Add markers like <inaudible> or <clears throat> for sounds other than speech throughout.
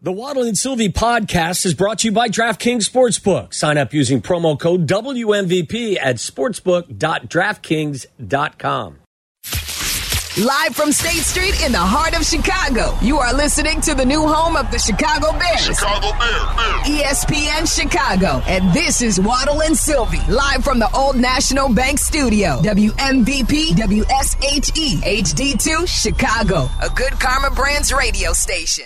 The Waddle and Silvy podcast is brought to you by DraftKings Sportsbook. Sign up using promo code WMVP at sportsbook.draftkings.com. Live from State Street in the heart of Chicago, you are listening to the new home of the Chicago Bears. Chicago Bears. ESPN Chicago. And this is Waddle and Silvy, live from the Old National Bank Studio. WMVP WSHE HD2 Chicago, a good Karma Brands radio station.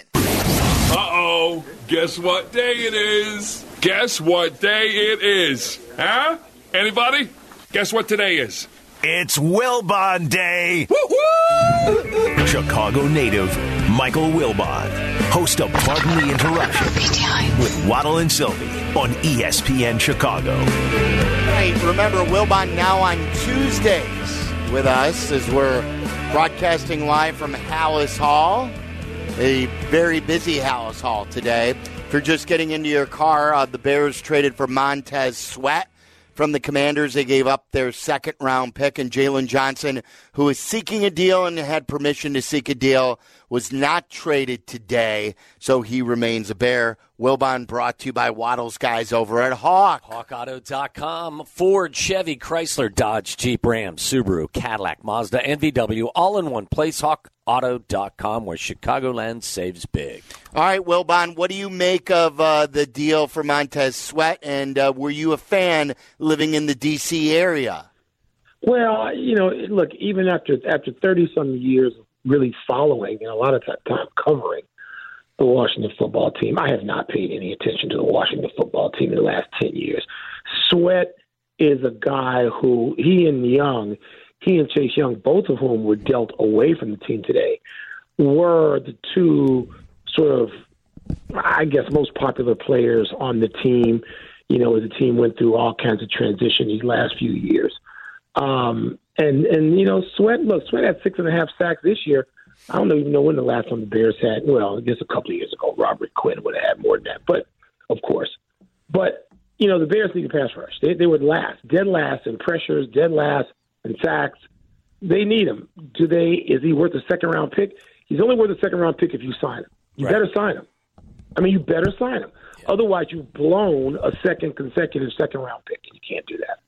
Uh oh. Guess what day it is? Guess what day it is? Huh? Anybody? Guess what today is? It's Wilbon Day. Woo-woo! Chicago native Michael Wilbon, host of Pardon the Interruption with Waddle and Silvy on ESPN Chicago. Right, remember Wilbon now on Tuesdays with us as we're broadcasting live from Halas Hall, a very busy Halas Hall today. If you're just getting into your car, uh, the Bears traded for Montez Sweat from the Commanders. They gave up their second round pick, and Jaylon Johnson, who is seeking a deal and had permission to seek a deal, was not traded today, so he remains a Bear. Wilbon brought to you by Waddle's guys over at Hawk. HawkAuto.com. Ford, Chevy, Chrysler, Dodge, Jeep, Ram, Subaru, Cadillac, Mazda, and VW all in one place. HawkAuto.com, where Chicagoland saves big. All right, Wilbon, what do you make of uh, the deal for Montez Sweat? And uh, were you a fan living in the D.C. area? Well, you know, look, even after after thirty some years of really following and a lot of time covering the Washington football team, I have not paid any attention to the Washington football team in the last ten years. Sweat is a guy who he and Young, he and Chase Young, both of whom were dealt away from the team today, were the two sort of, I guess, most popular players on the team. You know, as the team went through all kinds of transition these last few years. Um, and and you know, Sweat look, Sweat had six and a half sacks this year. I don't even know when the last time the Bears had. Well, I guess a couple of years ago, Robert Quinn would have had more than that. But of course, but you know, the Bears need a pass rush. They they were last, dead last in pressures, dead last in sacks. They need him. Do they? Is he worth a second round pick? He's only worth a second round pick if you sign him. You Right. better sign him. I mean, you better sign him. Otherwise, you've blown a second consecutive second round pick, and you can't do that.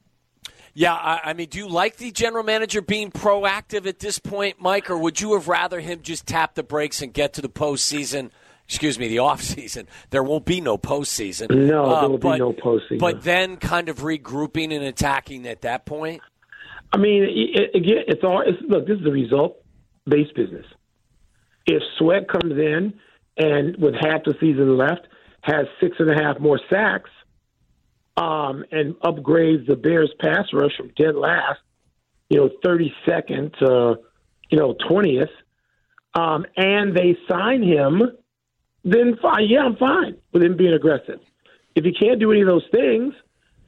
Yeah, I, I mean, do you like the general manager being proactive at this point, Mike, or would you have rather him just tap the brakes and get to the postseason? Excuse me, the <laughs> offseason. There won't be no postseason. No, Uh, there will be but- no postseason. But then kind of regrouping and attacking at that point? I mean, it, it's all. It's, look, this is a result-based business. If Sweat comes in and with half the season left has six and a half more sacks, um, and upgrades the Bears' pass rush from dead last, you know, thirty second to you know twentieth, um, and they sign him, then fine. Yeah, I'm fine with him being aggressive. If he can't do any of those things,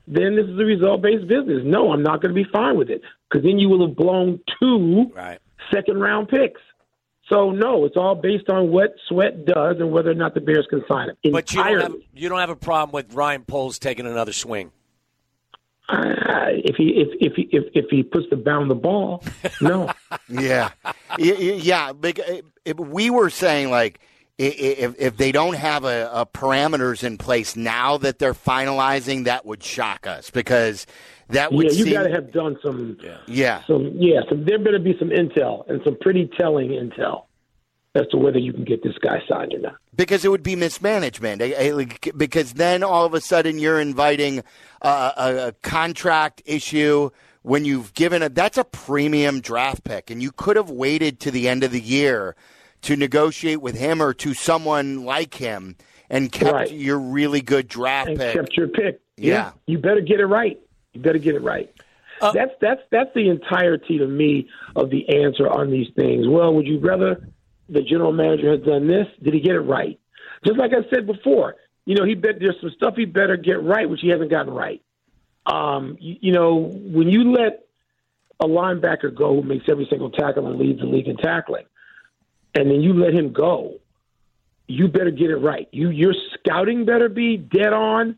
then this is a result based business. No, I'm not going to be fine with it because then you will have blown two Right. second round picks. So no, it's all based on what Sweat does and whether or not the Bears can sign him. But you don't, have, you don't have a problem with Ryan Poles taking another swing. Uh, if he if if he if, if he puts the bound the ball, no. <laughs> Yeah, Y- y- yeah. bec- if we were saying like i- i- if if they don't have a, a parameters in place now that they're finalizing, that would shock us because that would yeah, you seem got to have done some yeah. yeah. some yeah. Some there better be some intel and some pretty telling intel as to whether you can get this guy signed or not. because it would be mismanagement. Because then all of a sudden you're inviting uh, a, a contract issue when you've given a that's a premium draft pick, and you could have waited to the end of the year to negotiate with him or to someone like him and kept Right. your really good draft and pick. kept your pick. Yeah. you better get it right. You better get it right. Uh, that's that's that's the entirety to me of the answer on these things. Well, would you rather the general manager had done this? Did he get it right? Just like I said before, you know, he bet there's some stuff he better get right, which he hasn't gotten right. Um, you, you know, when you let a linebacker go who makes every single tackle and leads the league in tackling, and then you let him go, you better get it right. You your scouting better be dead on,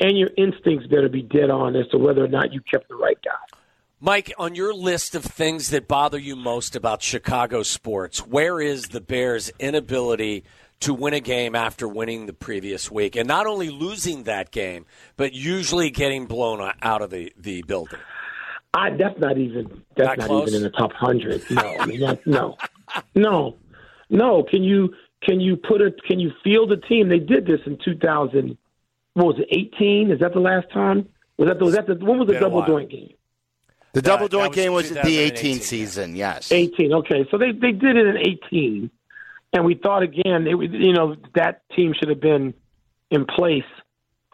and your instincts better be dead on as to whether or not you kept the right guy. Mike, on your list of things that bother you most about Chicago sports, where is the Bears' inability to win a game after winning the previous week, and not only losing that game, but usually getting blown out of the, the building. I, that's not even that's Not not, close? even in the top hundred. No, I mean, that, no, no, no. Can you can you put a can you field a team? They did this in two thousand. What was it? Eighteen? Is that the last time? Was that the, was that the when was the double while. joint game? The double that doink was game was the 2018, 18 yeah. season, yes. 18. Okay, so they they did it in 18, and we thought again, it, was- you know, that team should have been in place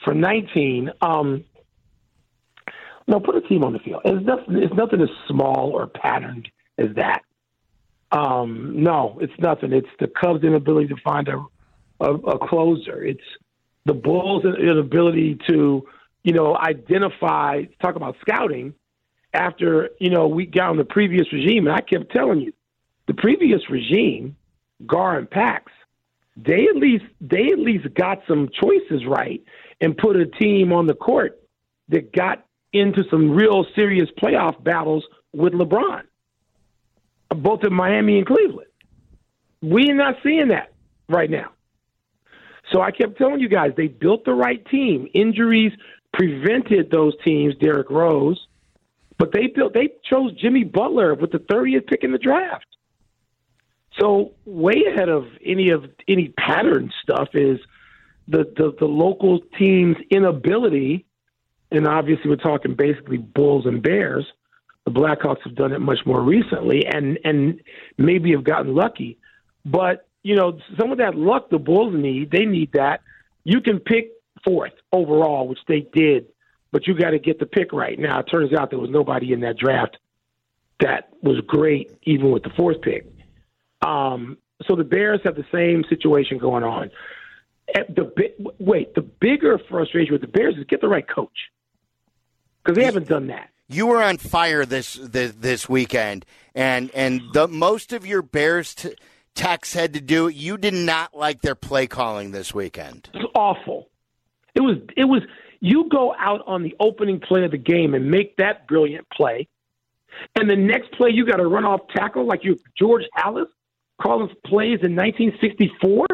for 19. Um, no, put a team on the field. It's nothing. It's nothing as small or patterned as that. Um, no, it's nothing. It's the Cubs' inability to find a a, a closer. It's the Bulls' ability to, you know, identify. Talk about scouting after you know we got on the previous regime, and I kept telling you, the previous regime, Gar and Pax, they at least they at least got some choices right and put a team on the court that got into some real serious playoff battles with LeBron, both in Miami and Cleveland. We're not seeing that right now. So I kept telling you guys they built the right team. Injuries prevented those teams, Derrick Rose, but they built they chose Jimmy Butler with the 30th pick in the draft. So way ahead of any of any pattern stuff is the the, the local team's inability, and obviously we're talking basically Bulls and Bears. The Blackhawks have done it much more recently, and and maybe have gotten lucky, but you know some of that luck the Bulls need. They need that. You can pick fourth overall, which they did, but you got to get the pick right. Now it turns out there was nobody in that draft that was great, even with the fourth pick. Um, so the Bears have the same situation going on. At the wait, the bigger frustration with the Bears is get the right coach because they haven't done that. You were on fire this this, this weekend, and and the most of your Bears t- texts had to do. You did not like their play calling this weekend. It was awful. It was it was you go out on the opening play of the game and make that brilliant play, and the next play you got to run off tackle like you George Halas calling plays in 1964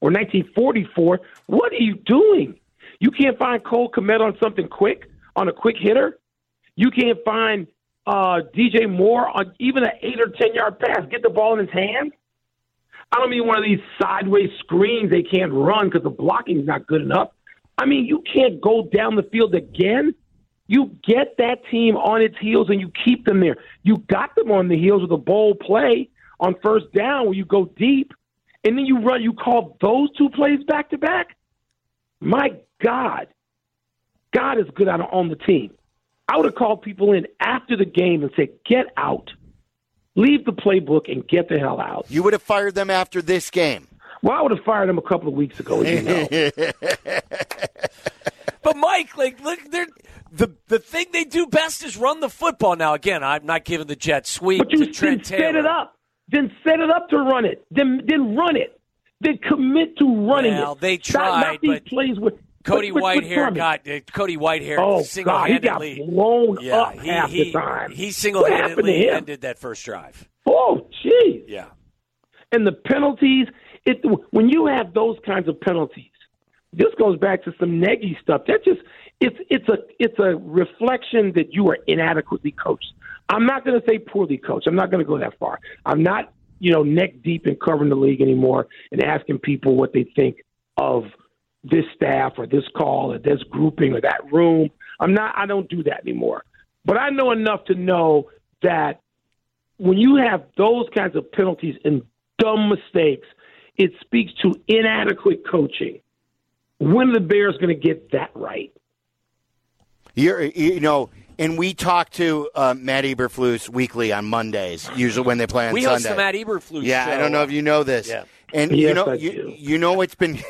or 1944. What are you doing? You can't find Cole Kmet on something quick on a quick hitter. You can't find uh, DJ Moore on even an eight or ten yard pass. Get the ball in his hands. I don't mean one of these sideways screens they can't run because the blocking's not good enough. I mean, you can't go down the field again. You get that team on its heels and you keep them there. You got them on the heels with a bold play on first down where you go deep, and then you run. You call those two plays back to back. My God, God is good on the team. I would have called people in after the game and said, "Get out, leave the playbook, and get the hell out." You would have fired them after this game. Well, I would have fired them a couple of weeks ago. as You know. <laughs> But Mike, like, look, they're the the thing they do best is run the football. Now, again, I'm not giving the Jets sweep But you to then Trent set Taylor. it up. Then set it up to run it. Then then run it. Then commit to running Well, it. they Not- tried, not these but plays with Cody Whitehair got uh, Cody Whitehair Oh God, he got single-handedly. blown yeah, up he half he, the time. he single-handedly ended that first drive. Oh, jeez. Yeah. And the penalties. It when you have those kinds of penalties, this goes back to some neggy stuff. That just it's it's a it's a reflection that you are inadequately coached. I'm not going to say poorly coached. I'm not going to go that far. I'm not you know neck deep in covering the league anymore and asking people what they think of this staff or this call or this grouping or that room. I'm not. I don't do that anymore. But I know enough to know that when you have those kinds of penalties and dumb mistakes, it speaks to inadequate coaching. When are the Bears going to get that right? You're, you know, and we talk to uh, Matt Eberflus weekly on Mondays, usually when they play on We Sunday. host the Matt Eberflus Yeah, show. I don't know if you know this. Yeah. And you know, you, you know what's been <laughs>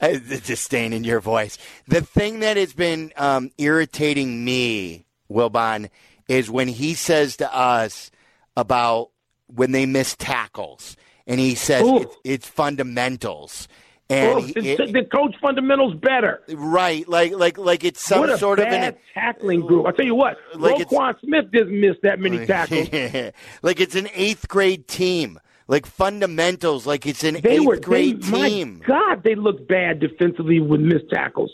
the disdain in your voice. The thing that has been um, irritating me, Wilbon, is when he says to us about when they miss tackles, and he says Ooh. it's, it's fundamentals. And Oh, the, it- the coach fundamentals better. right, like like like it's some sort of an tackling group. I tell you what, Like Roquan Smith didn't miss that many <laughs> tackles. like it's an eighth grade team. Like fundamentals, like it's an They eighth were grade they, team. My God, they looked bad defensively with missed tackles,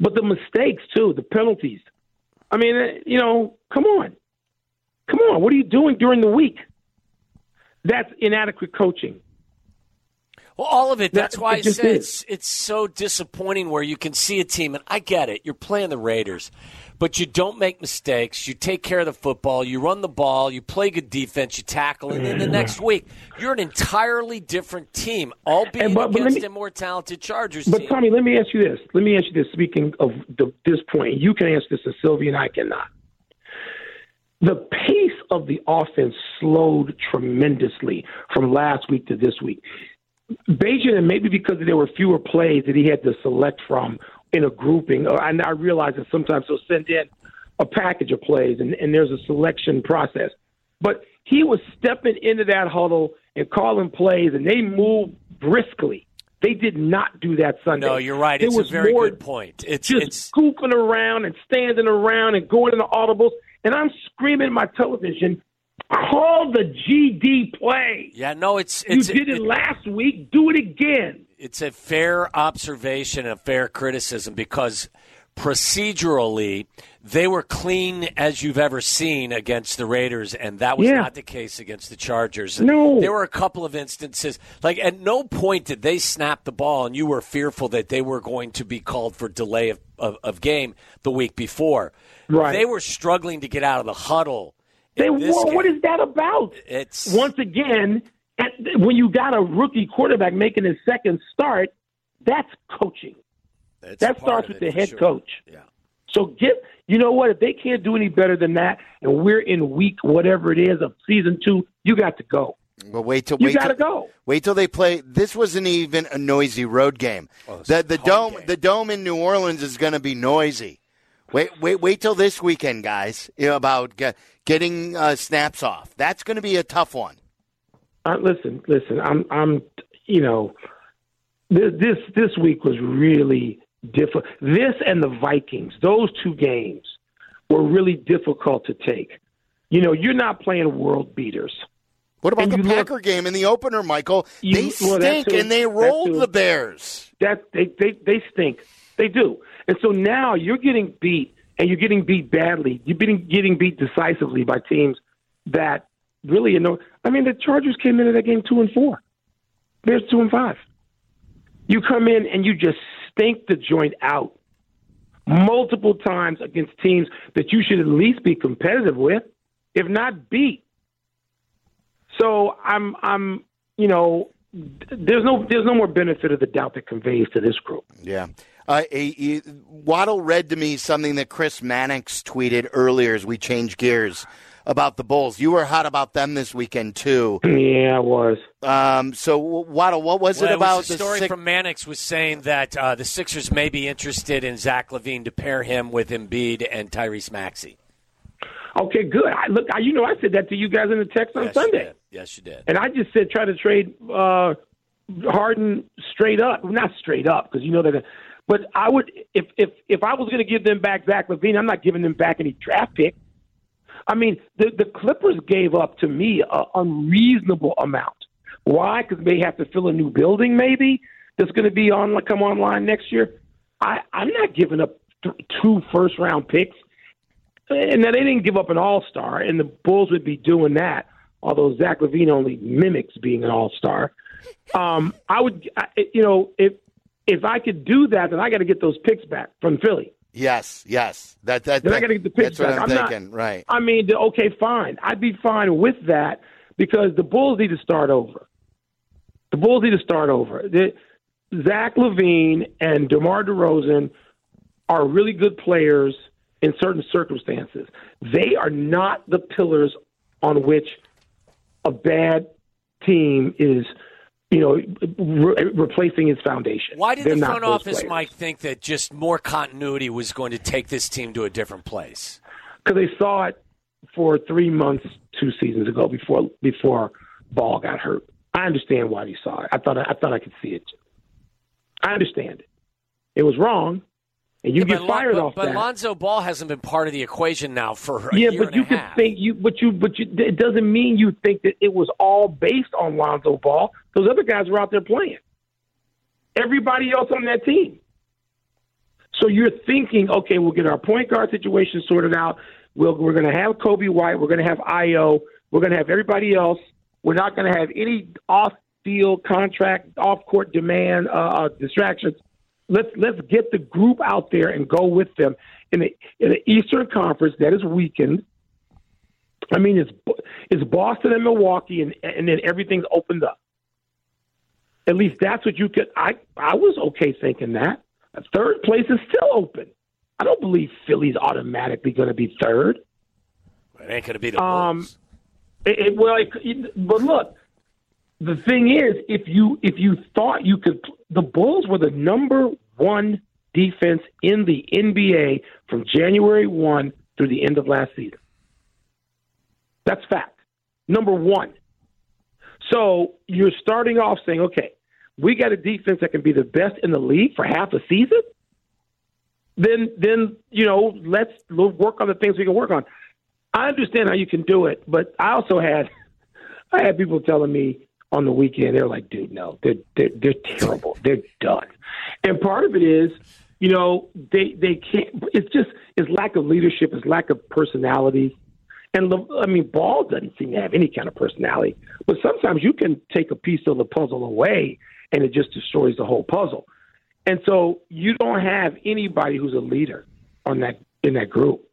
but the mistakes too, the penalties. I mean, uh, you know, come on, come on. What are you doing during the week? That's inadequate coaching. Well, all of it. That's why I it just said is. it's it's so disappointing where you can see a team, and I get it. You're playing the Raiders, but you don't make mistakes. You take care of the football. You run the ball. You play good defense. You tackle, and then the mm-hmm. next week you're an entirely different team, albeit And but- but against me- a more talented Chargers But team. Tommy, let me ask you this. Let me ask you this. Speaking of the, this point, you can answer this, and Silvy and I cannot. The pace of the offense slowed tremendously from last week to this week. Bagent, and maybe because there were fewer plays that he had to select from in a grouping, and I realize that sometimes he'll send in a package of plays, and, and there's a selection process. But he was stepping into that huddle and calling plays, and they moved briskly. They did not do that Sunday. no, you're right. It It's a was very more good point. It's Just it's scooping around and standing around and going into audibles, and I'm screaming at my television, "Call the GD play! yeah. No, it's You it's did it last week. Do it again." it's a fair observation, a fair criticism because procedurally they were clean as you've ever seen against the Raiders, and that was Yeah. not the case against the Chargers. No. there were a couple of instances like at no point did they snap the ball, and you were fearful that they were going to be called for delay of, of, of game the week before. Right. They were struggling to get out of the huddle. They in well, game. is that about? It's Once again, at, when you got a rookie quarterback making his second start, that's coaching. it's That starts with the head sure. coach. Yeah. So get you know what? If they can't do any better than that, and we're in week whatever it is of season two, you got to go. Well, wait till You wait got to till, go. Wait till they play. This wasn't even a noisy road game. the the dome the dome in New Orleans is going to be noisy. Wait wait wait till this weekend, guys. You know, about get, getting uh, snaps off. That's going to be a tough one. Uh, listen, listen. I'm, I'm, you know, this this this week was really difficult. This and the Vikings, those two games were really difficult to take. You know, you're not playing world beaters. What about And the you look- Packer game in the opener, Michael? You- they well, stink too. and they rolled the Bears. That they, they they stink. They do. And so now you're getting beat, and you're getting beat badly. You're getting getting beat decisively by teams that really you know. I mean, the Chargers came into that game two and four. Bears two and five. You come in and you just stink the joint out multiple times against teams that you should at least be competitive with, if not beat. So I'm I'm you know there's no there's no more benefit of the doubt that conveys to this group. Yeah. Uh, a, a- Waddle read to me something that Chris Mannix tweeted earlier as we change gears about the Bulls. You were hot about them this weekend too. Yeah, I was. Um, so Waddle, what was Well, it about was the the story Six- from Mannix was saying that uh, the Sixers may be interested in Zach LaVine to pair him with Embiid and Tyrese Maxey. Okay, good. I, look, I, you know, I said that to you guys in the text on yes, Sunday, You. Yes, you did. and I just said try to trade uh, Harden straight up, not straight up because you know that. But I would, if if if I was going to give them back Zach LaVine, I'm not giving them back any draft pick. I mean, the the Clippers gave up to me an unreasonable amount. Why? Because they have to fill a new building, maybe that's going to be on come online next year. I I'm not giving up th- two first round picks. And now they didn't give up an all star, and the Bulls would be doing that. Although Zach LaVine only mimics being an all star, um, I would, I, you know, if if I could do that, then I got to get those picks back from Philly. Yes, yes. That that, Then I got to get the picks that's what back. I'm, not- right. I mean, okay, fine. I'd be fine with that because the Bulls need to start over. The Bulls need to start over. The, Zach LaVine and DeMar DeRozan are really good players in certain circumstances. They are not the pillars on which a bad team is, you know, re- replacing its foundation. Why did They're the front office, players. Mike, think that just more continuity was going to take this team to a different place? because they saw it for three months two seasons ago before before Ball got hurt. I understand why they saw it. I thought I thought I could see it. Too. I understand it. It was wrong, and you Yeah, get but, fired but, off but that. Lonzo Ball hasn't been part of the equation now for a yeah, but you can think you, but you, but you, it doesn't mean you think that it was all based on Lonzo Ball. Those other guys were out there playing. Everybody else on that team. So you're thinking, okay, we'll get our point guard situation sorted out. We'll, we're going to have Coby White. We're going to have Ayo. We're going to have everybody else. We're not going to have any off-field contract, off-court demand uh, uh, distractions. Let's let's get the group out there and go with them in the in the Eastern Conference that is weakened. I mean, it's it's Boston and Milwaukee, and and then everything's opened up. At least that's what you could. I I was okay thinking that. Third place is still open. I don't believe Philly's automatically going to be third. It ain't going to be the Um, Bulls. It, it, well, it, but look, the thing is, if you if you thought you could, the Bulls were the number one defense in the NBA from January one through the end of last season. That's fact. Number one. So you're starting off saying, okay, we got a defense that can be the best in the league for half a season. Then, then you know, let's work on the things we can work on. I understand how you can do it, but I also had <laughs> I had people telling me on the weekend they're like, "Dude, no, they're they're, they're terrible. They're done." And part of it is, you know, they they can't. It's just it's lack of leadership, it's lack of personality. And I mean, Ball doesn't seem to have any kind of personality. But sometimes you can take a piece of the puzzle away, and it just destroys the whole puzzle. And so you don't have anybody who's a leader on that in that group.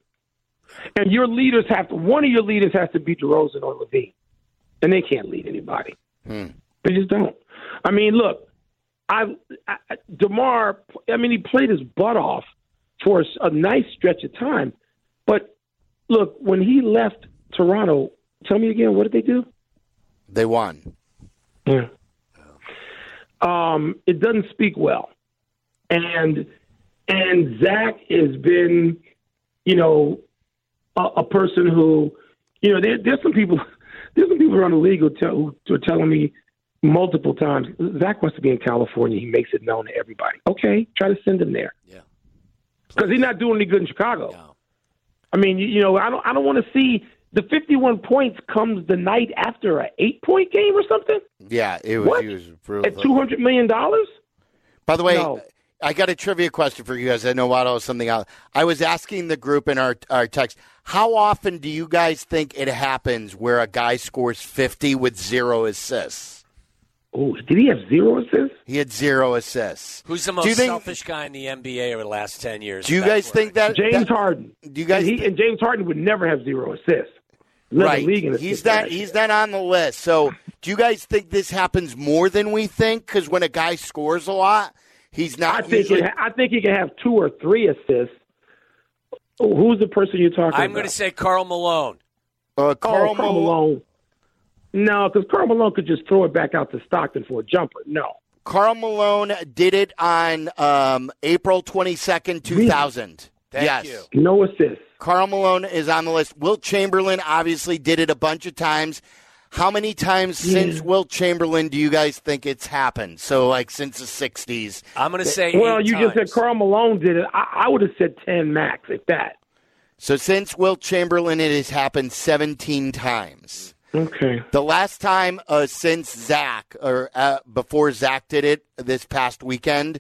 And your leaders have to. One of your leaders has to be DeRozan or LaVine, and they can't lead anybody. They just don't. I mean, look, I, I Demar. I mean, he played his butt off for a, a nice stretch of time, but look, when he left Toronto, tell me again, what did they do? They won. Yeah. Um, it doesn't speak well, and and Zach has been, you know, a, a person who, you know, there, there's some people, there's some people around the league who, tell, who are telling me multiple times, Zach wants to be in California. He makes it known to everybody. Okay, try to send him there. Yeah. because he's not doing any good in Chicago. No. I mean, you, you know, I don't, I don't want to see the 51 points comes the night after a eight point game or something Yeah, it was. What? He was brutal. at 200 million dollars. By the way, No. I got a trivia question for you guys. I know Waddle has something out. I was asking the group in our our text, how often do you guys think it happens where a guy scores 50 with zero assists? Oh, did he have zero assists? He had zero assists. Who's the most you think- selfish guy in the NBA over the last 10 years? Do you guys where- think that James that- Harden. Do you guys And, he, thi- and James Harden would never have zero assists. Led right? The league in He's assists not. He's year. not on the list. So, do you guys think this happens more than we think? Because when a guy scores a lot, he's not. I think usually, it, I think he can have two or three assists. Oh, Who's the person you're talking about? I'm going to say Karl Malone. uh, oh, Karl Karl Malone. Malone. No, because Karl Malone could just throw it back out to Stockton for a jumper. No. Karl Malone did it on um, April twenty second, two thousand. Thank yes. you. No assists. Karl Malone is on the list. Wilt Chamberlain obviously did it a bunch of times. How many times since Wilt Chamberlain do you guys think it's happened? So, like since the '60s. I'm going to say Well, eight you just said Karl Malone did it. I, I would have said 10 max, if that. So since Wilt Chamberlain, it has happened 17 times. Okay. The last time uh, since Zach, or uh, before Zach did it this past weekend,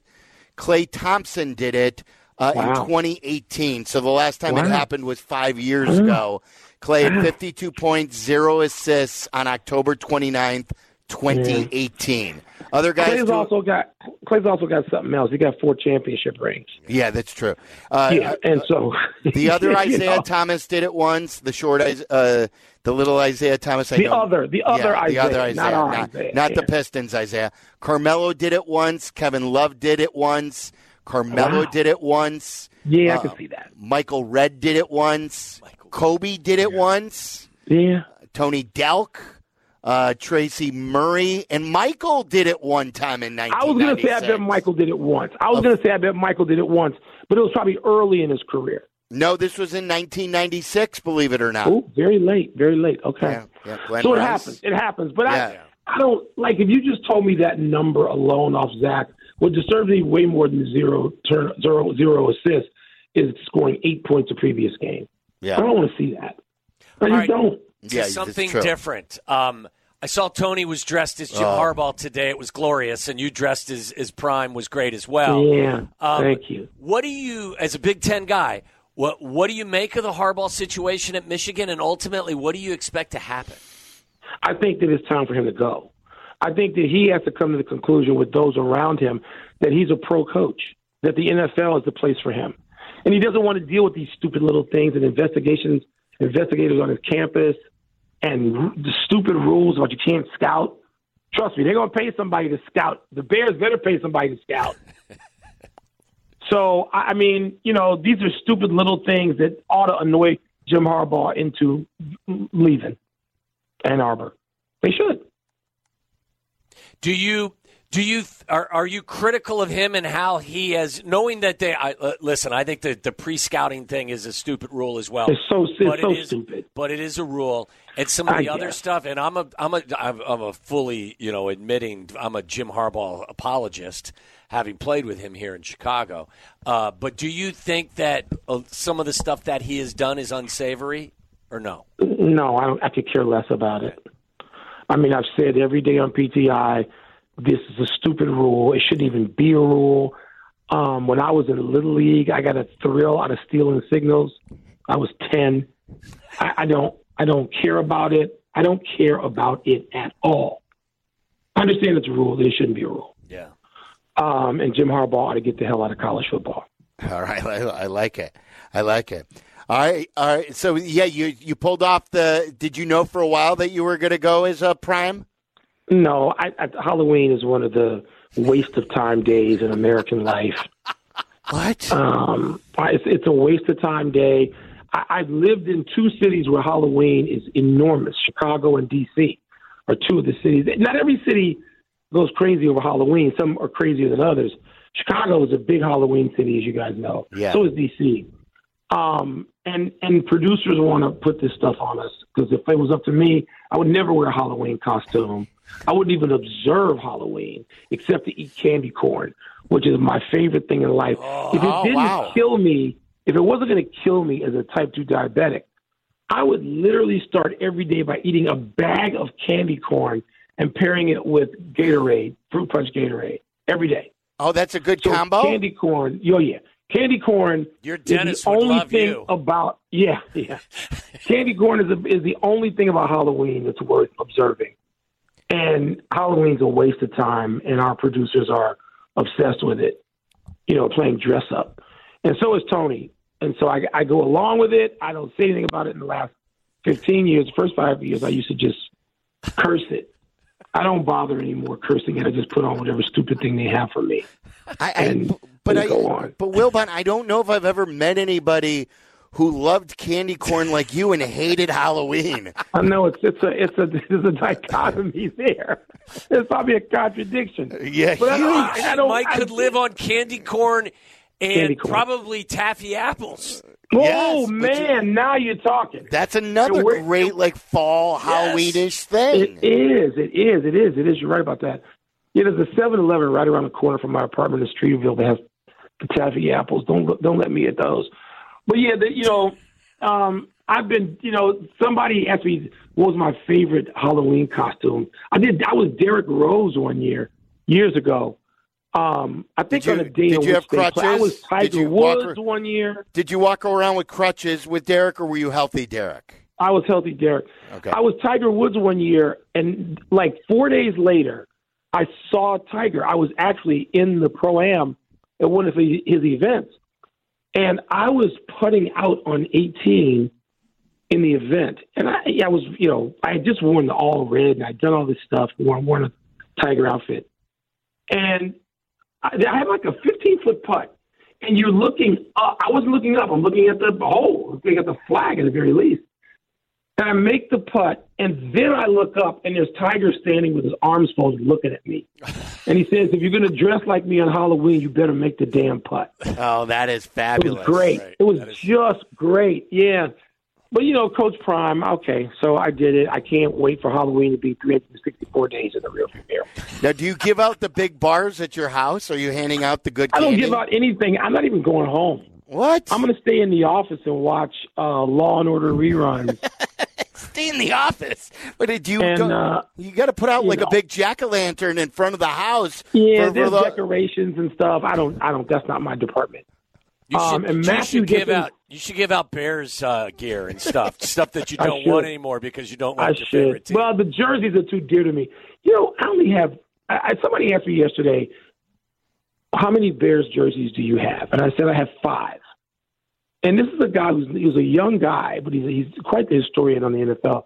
Klay Thompson did it uh, in 2018. So the last time it happened was five years ago. Klay had <clears throat> 52 points, zero assists on October 29th, 2018. Other guys, Klay's do- also got Klay's also got something else. He got four championship rings. yeah, that's true. Uh, Yeah, and so <laughs> The other <laughs> Isaiah know, Thomas did it once. The short, uh, the little Isaiah Thomas. I The don't- other- the other yeah, the Isaiah, other Isaiah, not not, Isaiah, not the. Pistons Isaiah. Carmelo did it once. Kevin Love did it once. Carmelo Wow. did it once. Yeah, I Uh, can see that. Michael Redd did it once. Kobe did it once. Yeah. Tony Delk, uh, Tracy Murray, and Michael did it one time in 1996. I was going to say I bet Michael did it once. I was going to say I bet Michael did it once, but it was probably early in his career. No, this was in 1996. Believe it or not. Oh, very late, very late. Okay. Yeah, yeah, so it Rice. happens. It happens. But Yeah. I, I don't like if you just told me that number alone off Zach what deserves me way more than zero turn zero zero assists is scoring eight points a previous game. Yeah. I don't want to see that. I just right. don't. Yeah, something different. Um, I saw Tony was dressed as Jim Oh. Harbaugh today. It was glorious, and you dressed as, as Prime was great as well. Yeah, Um, thank you. What do you, as a Big Ten guy, what what do you make of the Harbaugh situation at Michigan, and ultimately, what do you expect to happen? I think that it's time for him to go. I think that he has to come to the conclusion with those around him that he's a pro coach, that the NFL is the place for him. And he doesn't want to deal with these stupid little things and investigations, investigators on his campus, and the stupid rules about you can't scout. Trust me, they're going to pay somebody to scout. The Bears better pay somebody to scout. <laughs> so, I I mean, you know, these are stupid little things that ought to annoy Jim Harbaugh into leaving Ann Arbor. They should. Do you do you are are you critical of him and how he has knowing that they I, uh, listen? I think that the pre scouting thing is a stupid rule as well. It's so it's but so it is, stupid. But it is a rule, and some of I the other guess. stuff. And I'm a I'm a I'm I'm a fully you know admitting I'm a Jim Harbaugh apologist, having played with him here in Chicago. Uh, but do you think that uh, some of the stuff that he has done is unsavory, or no? No, I don't. I could care less about it. I mean, I've said every day on PTI, this is a stupid rule. It shouldn't even be a rule. Um, when I was in little league, I got a thrill out of stealing signals. I was ten. I, I don't. I don't care about it. I don't care about it at all. I understand it's a rule. It shouldn't be a rule. Yeah. Um, and Jim Harbaugh ought to get the hell out of college football. <laughs> All right, I, I like it. I like it. All right, all right. So yeah, you you pulled off the. Did you know for a while that you were going to go as a prime? No, I, I, Halloween is one of the waste of time days in American life. What? Um, it's, it's a waste of time day. I, I've lived in two cities where Halloween is enormous. Chicago and D.C. are two of the cities. Not every city goes crazy over Halloween. Some are crazier than others. Chicago is a big Halloween city, as you guys know. Yeah. So is D.C. Um, and and producers want to put this stuff on us because if it was up to me, I would never wear a Halloween costume. I wouldn't even observe Halloween except to eat candy corn, which is my favorite thing in life. Oh, if it Oh, didn't wow. kill me, if it wasn't going to kill me as a type 2 diabetic, I would literally start every day by eating a bag of candy corn and pairing it with Gatorade, fruit punch Gatorade, every day. Oh, that's a good So combo. candy corn, yo, yeah. Candy corn Your is dentist the would only thing you. about yeah, yeah. <laughs> candy corn is a, is the only thing about Halloween that's worth observing. And Halloween's a waste of time, and our producers are obsessed with it. You know, playing dress up, and so is Tony. And so I, I go along with it. I don't say anything about it in the last fifteen years. The first five years, I used to just curse it. I don't bother anymore cursing it. I just put on whatever stupid thing they have for me. I, I, and but I, go on. but Wilbon, I don't know if I've ever met anybody who loved candy corn like you and hated Halloween. <laughs> I know it's it's a it's a <laughs> there's a dichotomy there. <laughs> There's probably a contradiction. Yeah, but I don't. I don't, Mike I- could live on candy corn and Candy corn. probably taffy apples. Oh Yes, but man, now you're talking. That's another We're- great like fall Halloweenish thing. It is. It is. It is. It is. You're right about that. Yeah, there's a 7-Eleven right around the corner from my apartment in Streeterville that has the taffy apples. Don't don't let me at those. But yeah, the, you know, um, I've been. You know, somebody asked me what was my favorite Halloween costume. I did. I was Derrick Rose one year, years ago. Um, I think Did on a day did you have play- I crutches? was Did Tiger you walk Woods ar- one year. Did you walk around with crutches with Derrick, or were you healthy, Derrick? I was healthy, Derrick. Okay. I was Tiger Woods one year, and like four days later, I saw Tiger. I was actually in the pro am at one of his his events, and I was putting out on 18 in the event, and I, I was, you know, I had just worn the all red, and I'd done all this stuff, worn, worn a Tiger outfit, and I, I had like a 15 foot putt, and you're looking up. I wasn't looking up. I'm looking at the hole, looking at the flag at the very least. And I make the putt, and then I look up, and there's Tiger standing with his arms folded looking at me. <laughs> And he says, If you're going to dress like me on Halloween, you better make the damn putt. Oh, that is It fabulous. was great. Right. It was is- just great. Yeah. but you know, Coach Prime. Okay, so I did it. I can't wait for Halloween to be 364 days in the rearview mirror. Now, do you give out the big bars at your house? Are you handing out the good I don't give out anything. I'm not even going home. What? I'm going to stay in the office and watch uh, Law and Order reruns. <laughs> stay in the office. But did you And, go, uh, you got to put out you like a big jack o' lantern in front of the house. yeah, for- for there's the- decorations and stuff. I don't. I don't. That's not my department. You should, Um, and you Matthew should give Gibbons- out. You should give out Bears uh, gear and stuff, <laughs> stuff that you don't want anymore because you don't I like your favorite team. Well, the jerseys are too dear to me. You know, I only have. I, I- somebody asked me yesterday, "How many Bears jerseys do you have?" And I said I have five. And this is a guy who's he was a young guy, but he's he's quite the historian on the NFL.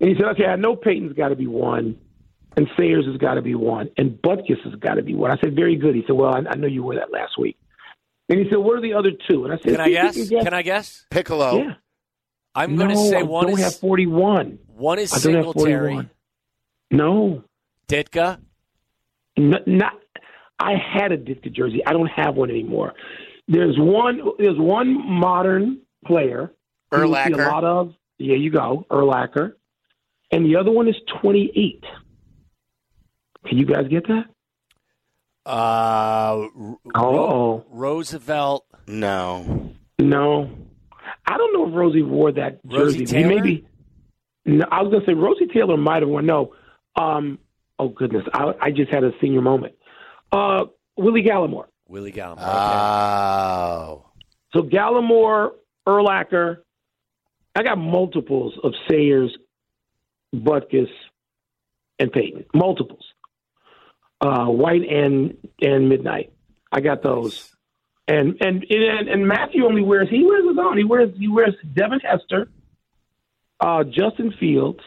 And he said, "Okay, I know Payton's got to be one, and Sayers has got to be one, and Butkus has got to be one." I said, "Very good." He said, "Well, I, I know you wore that last week." And he said, "What are the other two? And I said, Can I "See if guess? can Can I guess? Piccolo. Yeah. I'm no, going to say I one don't is have forty-one. one is I don't have Singletary, forty-one. No, Ditka. N- not. I had a Ditka jersey. I don't have one anymore. There's one. There's one modern player. who you see A lot of. Yeah, you go, Urlacher, and the other one is 28. Can you guys get that? Uh, Oh Roosevelt. No. no, I don't know if Rosie wore that Rosie jersey. Taylor? Maybe. No, I was gonna say Rosie Taylor might have worn. No. Um. Oh goodness, I, I just had a senior moment. Uh, Willie Galimore. Willie Galimore. Okay. Oh. So Galimore, Urlacher. I got multiples of Sayers, Butkus, and Payton. Multiples. Uh, White and and Midnight. I got those. And and and, and Matthew only wears he wears his own. He wears he wears Devin Hester, uh, Justin Fields,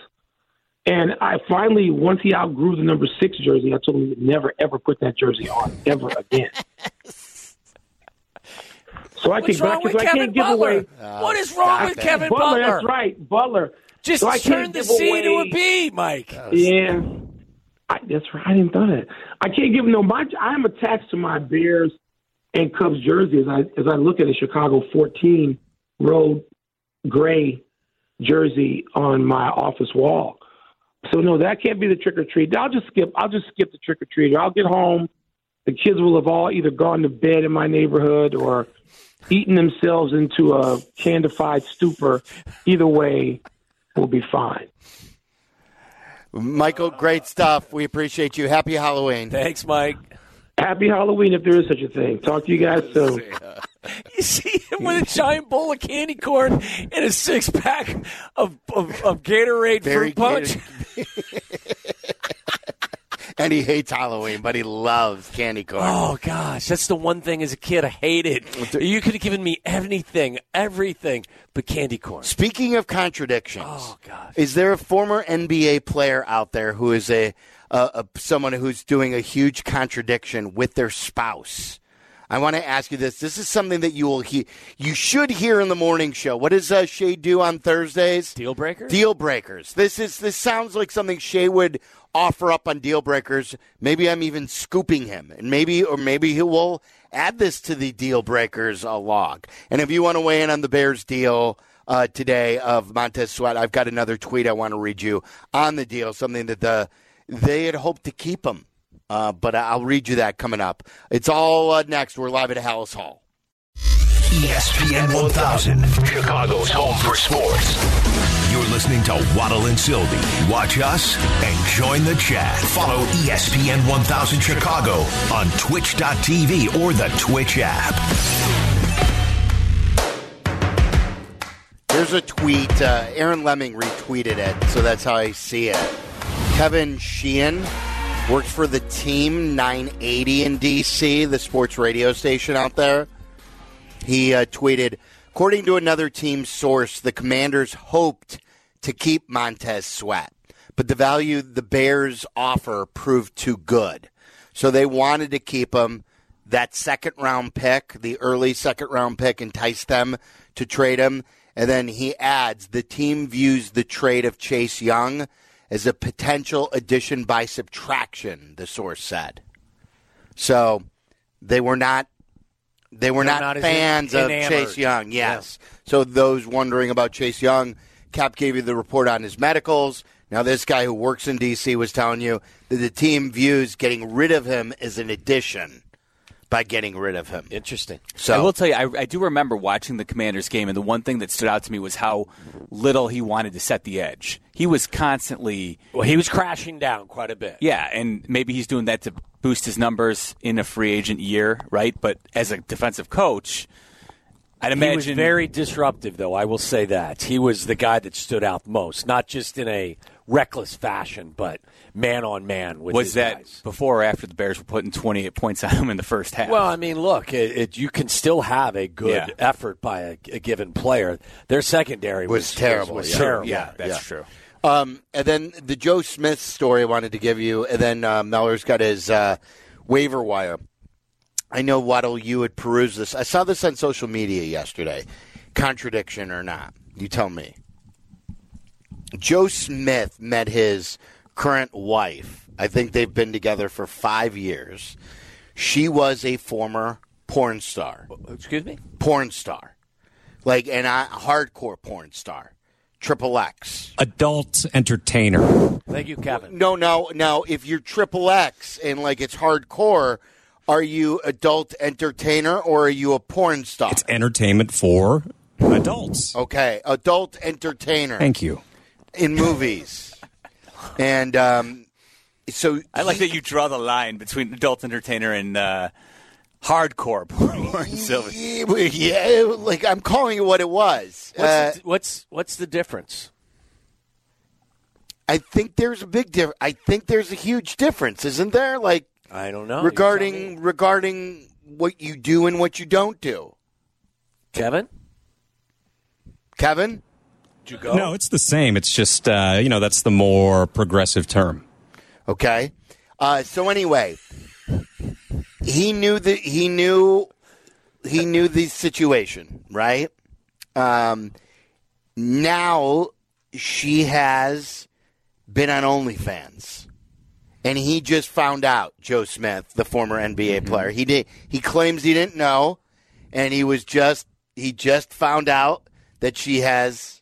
and I finally once he outgrew the number six jersey, I told him to never ever put that jersey on ever again. <laughs> So I What's can, wrong but with I Kevin can't give Butler? away what is wrong with Kevin Butler. Butler? That's right, Butler. Just So turn the give C to a B, away- B, Mike. Yeah, I, that's right. I didn't thought that. I can't give no. My I'm attached to my Bears and Cubs jersey as I as I look at a Chicago 14 road gray jersey on my office wall. So no, that can't be the trick or treat. I'll just skip. I'll just skip the trick or treat. I'll get home. The kids will have all either gone to bed in my neighborhood or eaten themselves into a candified stupor. Either way, we'll be fine. Michael, great stuff. We appreciate you. Happy Halloween. Thanks, Mike. Happy Halloween if there is such a thing. Talk to you guys soon. <laughs> You see him with a giant bowl of candy corn and a six pack of, of, of Gatorade Very fruit punch. <laughs> And he hates Halloween, but he loves candy corn. Oh gosh, that's the one thing as a kid I hated. You could have given me anything, everything, but candy corn. Speaking of contradictions, Oh gosh. is there a former NBA player out there who is a, a, a someone who's doing a huge contradiction with their spouse? I want to ask you this. This is something that you will hear. you should hear in the morning show. What does uh, Shay do on Thursdays? Deal breakers. Deal breakers. This is this sounds like something Shay would offer up on deal breakers. Maybe I'm even scooping him, and maybe or maybe he will add this to the deal breakers uh, log. And if you want to weigh in on the Bears deal uh, today of Montez Sweat, I've got another tweet I want to read you on the deal. Something that the they had hoped to keep him, uh, but I'll read you that coming up. It's all uh, next. We're live at Halas Hall. ESPN 1000, Chicago's home for sports. You're listening to Waddle and Silvy. Watch us and join the chat. Follow ESPN 1000 Chicago on twitch.tv or the Twitch app. Here's a tweet. Uh, Aaron Leming retweeted it, so that's how I see it. Kevin Sheehan works for the Team 980 in D.C., the sports radio station out there. He uh, tweeted, according to another team source, the Commanders hoped to keep Montez Sweat, but the value the Bears offer proved too good. So they wanted to keep him. That second round pick, the early second round pick, enticed them to trade him. And then he adds the team views the trade of Chase Young as a potential addition by subtraction, the source said. So they were not They were not, not fans of. Chase Young. Yes. So those wondering about Chase Young, Cap gave you the report on his medicals. Now this guy who works in DC was telling you that the team views getting rid of him as an addition by getting rid of him. Interesting. So I will tell you, I, I do remember watching the Commanders game, and the one thing that stood out to me was how little he wanted to set the edge. He was constantly, Well, he was crashing down quite a bit. yeah, and maybe he's doing that to boost his numbers in a free agent year, right? But as a defensive coach, I'd He was imagine very disruptive, though. I will say that he was the guy that stood out most, not just in a reckless fashion, but man on man with was that guys. before or after the Bears were putting 28 points on him in the first half? Well, I mean, look, it, it, you can still have a good Yeah. effort by a, a given player. Their secondary was, Was terrible, Was, yeah. terrible. yeah, that's yeah. true. Um, and then the Joe Smith story I wanted to give you, and then uh, Meller's got his uh, waiver wire. I know Waddle, you had perused this. I saw this on social media yesterday. Contradiction or not? You tell me. Joe Smith met his current wife. I think they've been together for five years. She was a former porn star. Excuse me? Porn star. Like an uh, hardcore porn star. Triple X. Adult entertainer. Thank you, Kevin. No, no, no. If you're triple X and like it's hardcore, are you adult entertainer or are you a porn star? It's entertainment for adults. okay, adult entertainer Thank you. in movies. And um, so I like that you draw the line between adult entertainer and uh, hardcore <laughs> porn. Silvy. Yeah, yeah, like I'm calling it what it was. What's, Uh, the, what's what's the difference? I think there's a big difference. I think there's a huge difference, isn't there? Like I don't know. Regarding regarding what you do and what you don't do. Kevin, Kevin, did you go? No, it's the same. It's just, uh, you know, that's the more progressive term. Okay. Uh, so anyway, he knew that he knew he knew the situation, right? Um, now she has been on OnlyFans, and he just found out. Joe Smith, the former NBA player, he did. He claims he didn't know, and he was just he just found out that she has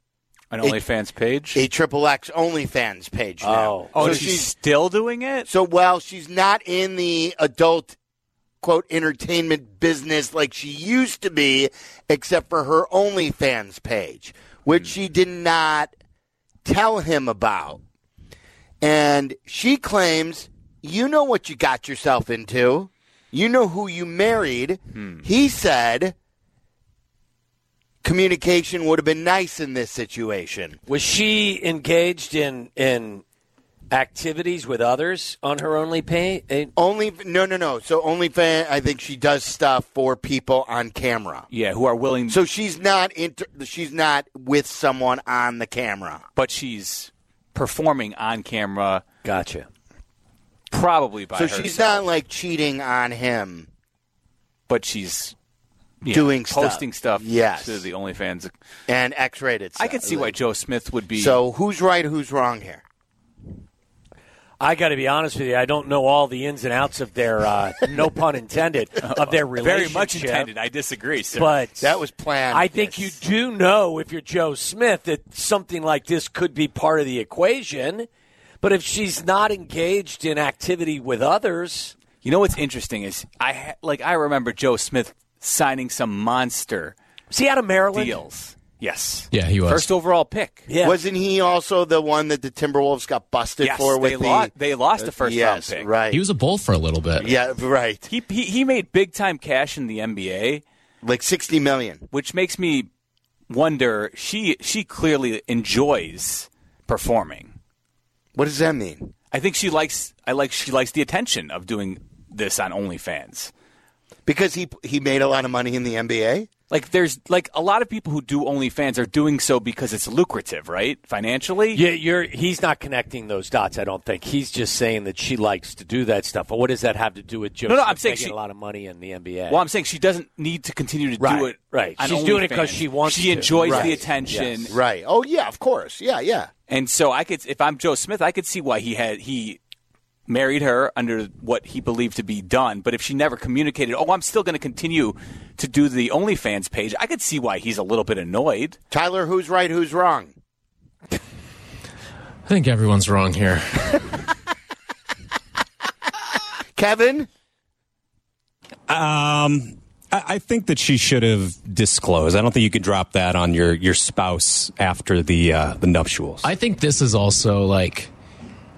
An OnlyFans page. a triple X OnlyFans page now. Oh. oh, So she's, still doing it? so while she's not in the adult quote entertainment business like she used to be, except for her OnlyFans page, which hmm. she did not tell him about. And she claims, you know what you got yourself into. You know who you married. Hmm. He said communication would have been nice in this situation. Was she engaged in in activities with others on her only pay? eh, Only no no no. So OnlyFans, I think she does stuff for people on camera. Yeah, who are willing. So she's not inter- she's not with someone on the camera. but she's performing on camera, Gotcha. probably by So herself. she's not like cheating on him. but she's yeah, Doing posting stuff. Yes. to the OnlyFans. And X-rated. I stuff. could see why Joe Smith would be. So who's right? Who's wrong here? I got to be honest with you. I don't know all the ins and outs of their, uh, no pun intended, <laughs> of their relationship. very much intended. I disagree, sir. But That was planned. I think you do know if you're Joe Smith that something like this could be part of the equation. But if she's not engaged in activity with others, you know what's interesting is I ha- like I remember Joe Smith signing some monster was he out of Maryland? deals. Yes. Yeah, he was. First overall pick. Yeah. Wasn't he also the one that the Timberwolves got busted Yes, for? they, With the, lo- they lost the uh, first yes, round pick. right. He was a bull for a little bit. yeah, right. He, he he made big time cash in the NBA, Like sixty million. which makes me wonder. She she clearly enjoys performing. What does that mean? I think she likes. I like. She likes the attention of doing this on OnlyFans. Because he he made a lot of money in the NBA. Like there's like a lot of people who do OnlyFans are doing so because it's lucrative, right? Financially. Yeah, you're. He's not connecting those dots. I don't think he's just saying that she likes to do that stuff. But what does that have to do with Joe? No, no, I'm saying making she- a lot of money in the NBA. Well, I'm saying she doesn't need to continue to Right, do it. right. on She's doing it because she wants She to. enjoys Right. the attention, Yes. Right. Oh yeah, of course. Yeah, yeah. and so I could, if I'm Joe Smith, I could see why he had he married her under what he believed to be done. But if she never communicated, oh, I'm still going to continue to do the OnlyFans page, I could see why he's a little bit annoyed. Tyler, who's right, who's wrong? I think everyone's wrong here. <laughs> Kevin? Um, I, I think that she should have disclosed. I don't think you could drop that on your, your spouse after the uh, the nuptials. I think this is also like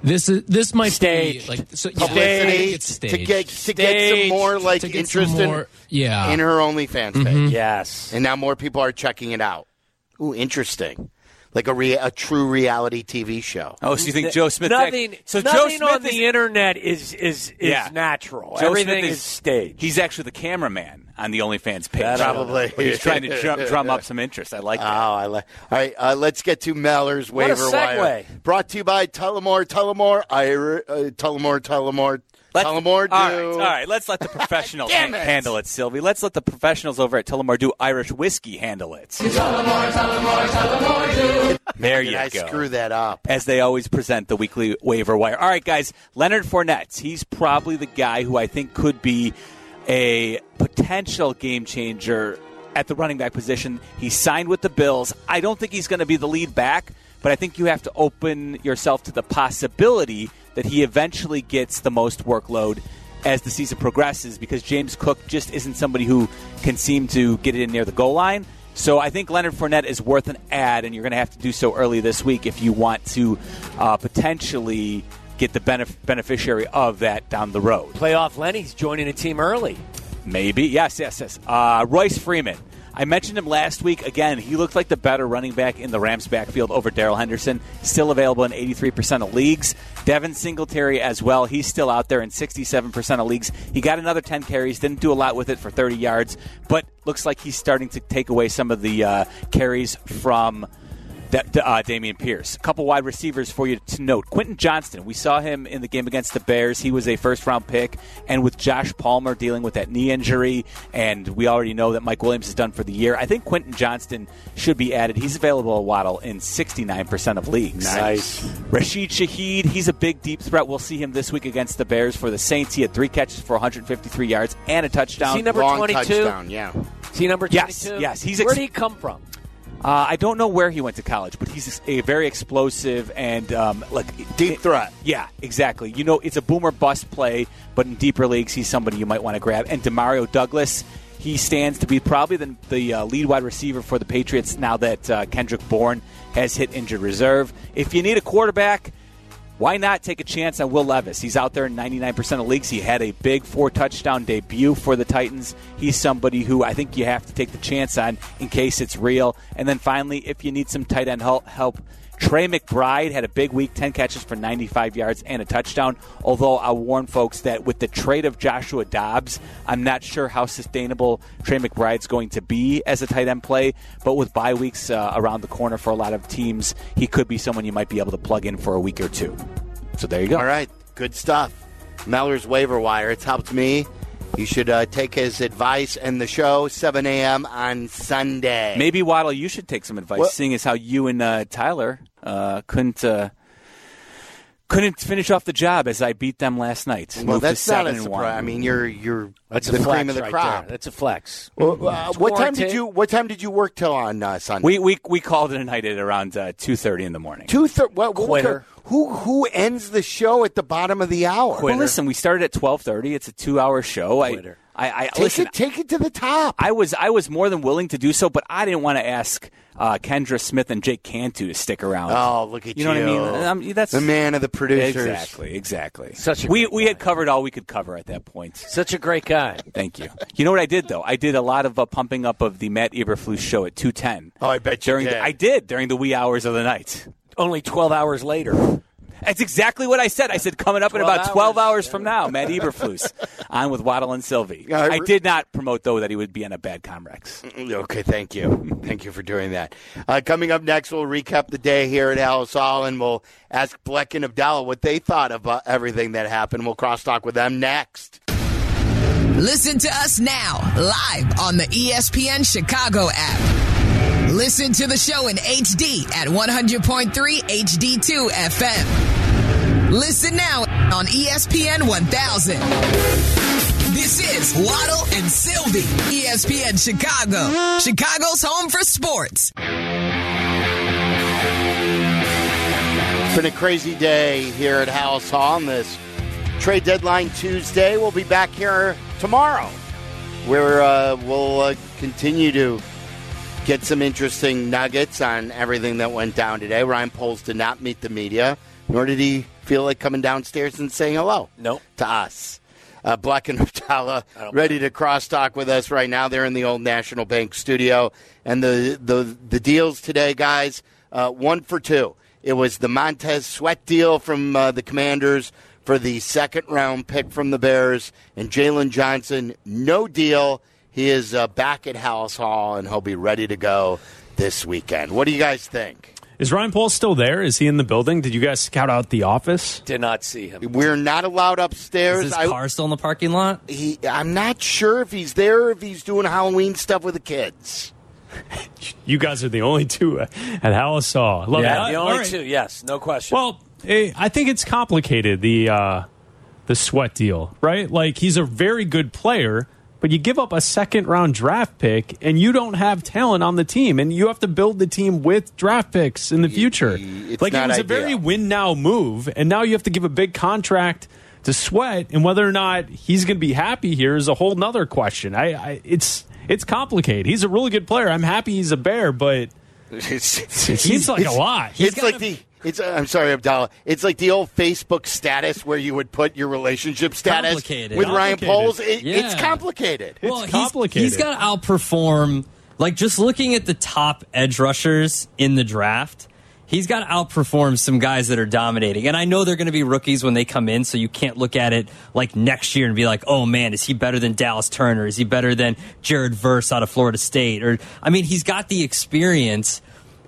this is this might Staged. be like so, yeah, Publicity I think it's to staged. get to get some more like To get some interest in, yeah. in her OnlyFans page. Mm-hmm. Yes. And now more people are checking it out. Ooh, interesting. Like a rea- a true reality TV show. Oh, so you think Joe Smith? Nothing. So Joe Smith on is, the internet is is is Yeah. natural. Joe Everything Smith is, staged. He's actually the cameraman on the OnlyFans page. That Probably. But he's trying to <laughs> drum, drum up some interest. I like Oh. I like. All right, uh, let's get to Meller's What a waiver wire. segue. Brought to you by Tullamore, Tullamore, Ira, uh, Tullamore, Tullamore, Let's- Tullamore. Do all right, all right. Let's let the <laughs> professionals Damn han- it. handle it, Silvy. Let's let the professionals over at Tullamore D.E.W. Irish whiskey handle it. there you Did I go. screw that up? as they always present the weekly waiver wire. All right, guys, Leonard Fournette. He's probably the guy who I think could be a potential game changer at the running back position. He signed with the Bills. I don't think he's going to be the lead back, but I think you have to open yourself to the possibility that he eventually gets the most workload as the season progresses because James Cook just isn't somebody who can seem to get it in near the goal line. So I think Leonard Fournette is worth an ad, and you're going to have to do so early this week if you want to uh, potentially get the benef- beneficiary of that down the road. Playoff Lenny's joining a team early. Maybe. Yes, yes, yes. Uh, Royce Freeman. I mentioned him last week. Again, he looked like the better running back in the Rams backfield over Darrell Henderson. Still available in 83% of leagues. Devin Singletary as well. He's still out there in 67% of leagues. He got another 10 carries. Didn't do a lot with it for 30 yards, but looks like he's starting to take away some of the uh, carries from uh, Dameon Pierce. A couple wide receivers for you to note. Quentin Johnston, we saw him in the game against the Bears. He was a first round pick. And with Josh Palmer dealing with that knee injury, and we already know that Mike Williams is done for the year, I think Quentin Johnston should be added. He's available at Waddle in 69% of leagues. Nice. Rashid Shaheed, he's a big deep threat. We'll see him this week against the Bears for the Saints. He had three catches for 153 yards and a touchdown. Is he number Long 22? touchdown, yeah. Is he number 22? Yes, yes, he's ex- Where did he come from? Uh, I don't know where he went to college, but he's a very explosive and um, like Deep threat. Yeah, exactly. You know, it's a boomer bust play, but in deeper leagues, he's somebody you might want to grab. And Demario Douglas, he stands to be probably the, the uh, lead wide receiver for the Patriots now that uh, Kendrick Bourne has hit injured reserve. If you need a quarterback, why not take a chance on Will Levis? He's out there in 99% of leagues. He had a big four touchdown debut for the Titans. He's somebody who I think you have to take the chance on in case it's real. And then finally, if you need some tight end help, Trey McBride had a big week, 10 catches for 95 yards and a touchdown. Although I'll warn folks that with the trade of Joshua Dobbs, I'm not sure how sustainable Trey McBride's going to be as a tight end play. But with bye weeks uh, around the corner for a lot of teams, he could be someone you might be able to plug in for a week or two. So there you go. All right, good stuff. Meller's waiver wire. It's helped me. You should uh, take his advice and the show 7 a.m. on Sunday. Maybe Waddle, you should take some advice, What? seeing as how you and uh, Tyler uh, couldn't uh, couldn't finish off the job as I beat them last night. Well, Moved that's not seven a and one. surprise. I mean, you're you're That's the a flex cream of the right crop. there. That's a flex. Well, uh, what time did you What time did you work till on uh, Sunday? we, we we called it a night at around uh, two thirty in the morning. Two thirty. thir- what, what- Quitter. Who who ends the show at the bottom of the hour? Well, listen, we started at twelve thirty. It's a two hour show. Quitter. I, I Take listen. it take it to the top. I was I was more than willing to do so, but I didn't want to ask uh, Kendra Smith and Jake Cantu to stick around. oh, look at you you! know what I mean? Um, that's the man of the producers. Exactly, exactly. Such a we great we had covered all we could cover at that point. Such a great guy. Thank you. You know what I did though? I did a lot of uh, pumping up of the Matt Eberflus show at two ten. Oh, I bet you during did. The, I did during the wee hours of the night. Only 12 hours later. That's exactly what I said. I said coming up in about twelve hours, hours from now, Matt Eberflus <laughs> on with Waddle and Silvy. Yeah, I I did not promote though that he would be on a bad Comrex. Okay, thank you. Thank you for doing that. Uh, coming up next, we'll recap the day here at Halas Hall, and we'll ask Bleck and Abdallah what they thought about everything that happened. We'll crosstalk with them next. Listen to us now, live on the ESPN Chicago app. Listen to the show in HD at 100.3 HD2 FM. Listen now on ESPN 1000. This is Waddle and Silvy, ESPN Chicago, Chicago's home for sports. It's been a crazy day here at Halas Hall on this trade deadline Tuesday. We'll be back here tomorrow where uh, we'll uh, continue to get some interesting nuggets on everything that went down today. Ryan Poles did not meet the media, nor did he feel like coming downstairs and saying hello No. to us. Uh, Bleck and Abdallah ready to crosstalk with us right now. They're in the old National Bank studio, and the the the deals today, guys, uh, one for two. It was the Montez Sweat deal from uh, the Commanders for the second round pick from the Bears, and Jaylon Johnson, no deal. He is uh, back at Halas Hall, and he'll be ready to go this weekend. What do you guys think? Is Ryan Poles still there? Is he in the building? Did you guys scout out the office? Did not see him. We're not allowed upstairs. Is his I- car still in the parking lot? he, I'm not sure if he's there or if he's doing Halloween stuff with the kids. <laughs> You guys are the only two at Halas Hall. Love Yeah, it. the only right. two. Yes, no question. Well, eh, I think it's complicated the uh, the sweat deal, right? Like he's a very good player, but you give up a second round draft pick, and you don't have talent on the team, and you have to build the team with draft picks in the future. it's like it was ideal. a very win now move, and now you have to give a big contract to Sweat, and whether or not he's going to be happy here is a whole nother question. I, I it's it's complicated. He's a really good player. I'm happy he's a bear, but <laughs> it seems like a lot. it's like the. It's, uh, I'm sorry, Abdallah. It's like the old Facebook status where you would put your relationship status Complicated. with Ryan Poles. It, It's complicated. Well, It's he's- he's got to outperform. Like just looking at the top edge rushers in the draft, he's got to outperform some guys that are dominating. And I know they're going to be rookies when they come in, so you can't look at it like next year and be like, "Oh man, is he better than Dallas Turner? Is he better than Jared Verse out of Florida State?" Or I mean, he's got the experience,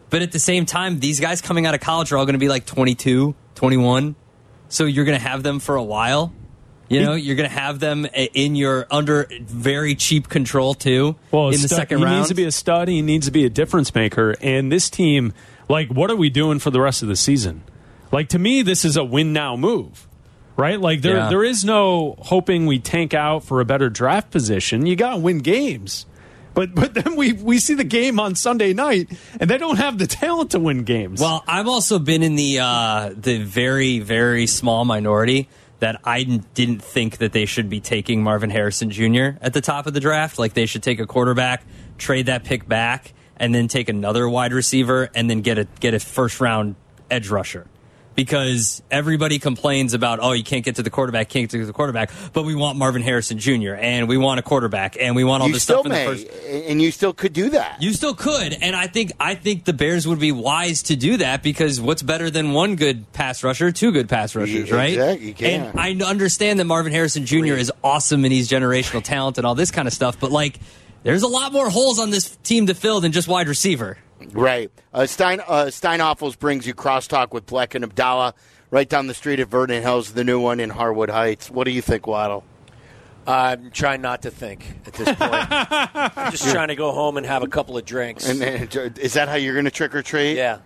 but at the same time, these guys coming out of college are all going to be like 22, 21. So you're going to have them for a while. You know, you're going to have them in your under very cheap control too. Well, in the stud- second he round, needs to be a stud. He needs to be a difference maker. And this team, like, what are we doing for the rest of the season? Like to me, this is a win now move, right? Like there, Yeah. there is no hoping we tank out for a better draft position. You got to win games. But but then we we see the game on Sunday night, and they don't have the talent to win games. Well, I've also been in the uh, the very very small minority that I didn't think that they should be taking Marvin Harrison Jr. at the top of the draft. Like they should take a quarterback, trade that pick back, and then take another wide receiver, and then get a get a first round edge rusher. Because everybody complains about, oh, you can't get to the quarterback, can't get to the quarterback, but we want Marvin Harrison Jr. and we want a quarterback and we want all you this stuff in may, the first. and you still could do that. You still could, and I think I think the Bears would be wise to do that because what's better than one good pass rusher, two good pass rushers, Yeah, right? exactly, you can. And I understand that Marvin Harrison Jr. is awesome and he's generational talent and all this kind of stuff, but like, there's a lot more holes on this team to fill than just wide receiver. Right. Uh, Stein uh, Steinhafels brings you crosstalk with Bleck and Abdallah right down the street at Vernon Hills, the new one in Harwood Heights. What do you think, Waddle? I'm trying not to think at this point. <laughs> I'm just trying to go home and have a couple of drinks. And, and is that how you're going to trick or treat? yeah.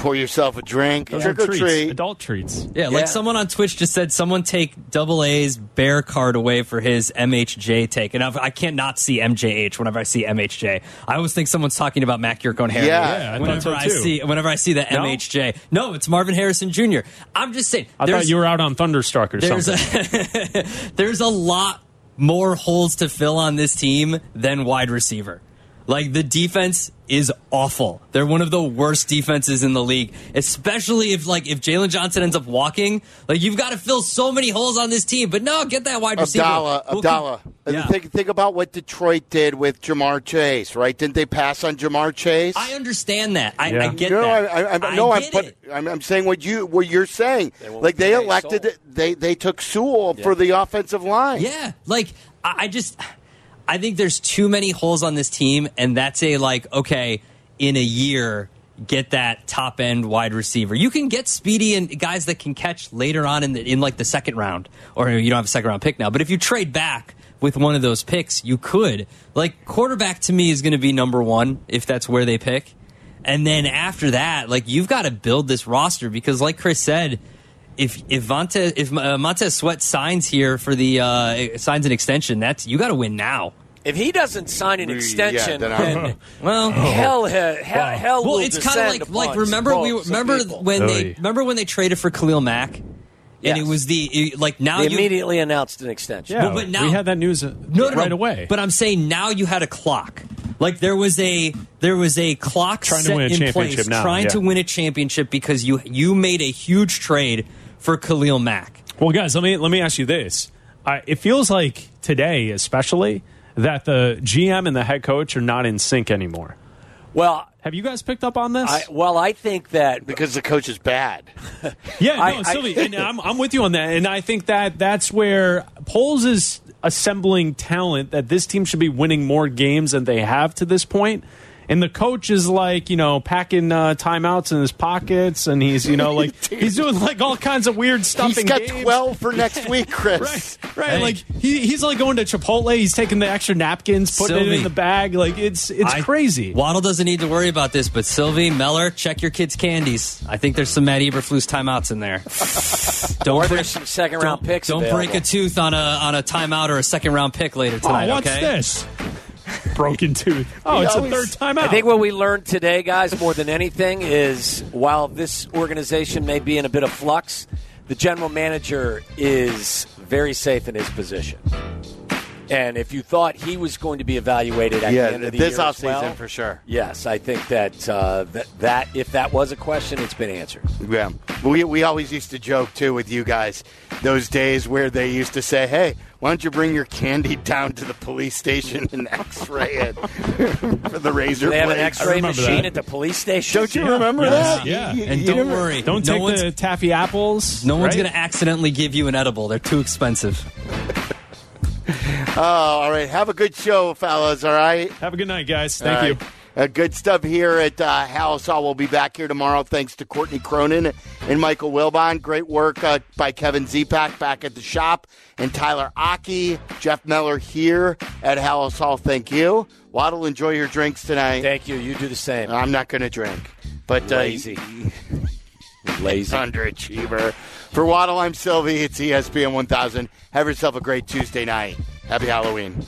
Pour yourself a drink, Those are trick or treats, treat. adult treats. Yeah, like Yeah. someone on Twitch just said, someone take Double A's bear card away for his MHJ take. And I've, I can't not see MJH whenever I see MHJ. I always think someone's talking about Mac Yurko Harry. Yeah. Yeah, I thought whenever so, I too. see whenever I see the No? MHJ. No, it's Marvin Harrison Jr. I'm just saying. I thought you were out on Thunderstruck or there's something. a <laughs> there's a lot more holes to fill on this team than wide receiver. Like the defense is awful. They're one of the worst defenses in the league, especially if like if Jaylon Johnson ends up walking. Like you've got to fill so many holes on this team. But no, get that wide receiver. Abdallah, We'll Abdallah. keep- Yeah. Think, think about what Detroit did with Ja'Marr Chase, right? Didn't they pass on Ja'Marr Chase? I understand that. I, Yeah. I get no, that. I, I, I, no, I'm, but it. I'm, I'm saying what you what you're saying. won't like they elected, Sewell. they they took Sewell for the offensive line. Yeah, like I, I just I think there's too many holes on this team, and that's a like okay in a year get that top end wide receiver. You can get speedy and guys that can catch later on in the, in like the second round, or you don't have a second round pick now. But if you trade back with one of those picks, you could like quarterback to me is going to be number one if that's where they pick. And then after that, like you've got to build this roster because, like Chris said, if if Montez if uh, Montez Sweat signs here for the uh, signs an extension, that's you got to win now. If he doesn't sign an Yeah, extension, then then <laughs> Well, hell, hell, hell well, will it's kind of like like remember some we people. remember when they remember when they traded for Khalil Mack, and it was the it- like now They you immediately announced an extension. Yeah, Well, but now- we had that news uh, no, no, right no. away. But I'm saying now you had a clock. Like there was a there was a clock Trying to set win a in championship place now, trying yeah. to win a championship because you you made a huge trade for Khalil Mack. Well, guys, let me let me ask you this: I, It feels like today, especially, that the GM and the head coach are not in sync anymore. Well, Have you guys picked up on this? I, well, I think that because the coach is bad. <laughs> yeah, no, I- I- Silvy, and I'm, I'm with you on that, and I think that that's where Poles is assembling talent that this team should be winning more games than they have to this point. And the coach is like, you know, packing uh, timeouts in his pockets, and he's, you know, <laughs> like he's doing like all kinds of weird stuff. He's in got games. 12 for next <laughs> week, Chris. Right, right. Like he, he's like going to Chipotle. He's taking the extra napkins, putting it in the bag. Like it's it's I- crazy. Waddle doesn't need to worry about this, but Silvy Meller, check your kids' candies. I think there's some Matt Eberflus timeouts in there. <laughs> don't break, some second round picks. don't break a tooth on a on a timeout or a second round pick later Oh, tonight. what's okay? this? Broken tooth. Oh, He it's always- a third time out. I think what we learned today, guys, more than anything, is while this organization may be in a bit of flux, the general manager is very safe in his position. And if you thought he was going to be evaluated at Yeah, the end of the this year as offseason well, for sure. Yes, I think that, uh, that that if that was a question, it's been answered. Yeah. We, we always used to joke, too, with you guys, those days where they used to say, hey, why don't you bring your candy <laughs> down to the police station and x ray it for the razor Do they have an blade? X-ray machine that. at the police station. Don't you remember Yes, that? yeah. You- And you don't never- worry, Don't no take one's, the taffy apples. no one's right? going to accidentally give you an edible. They're too expensive. <laughs> Oh, all right. Have a good show, fellas, all right? Have a good night, guys. Thank All you. right. Uh, good stuff here at uh, Halas Hall. We'll be back here tomorrow thanks to Courtney Cronin and Michael Wilbon. Great work uh, by Kevin Zepak back at the shop. And Tyler Aki, Jeff Meller here at Halas Hall. Thank you. Waddle, enjoy your drinks tonight. Thank you. You do the same. I'm not going to drink. But uh, Lazy. Lazy. <laughs> underachiever. For Waddle, I'm Silvy. It's ESPN 1000. Have yourself a great Tuesday night. Happy Halloween.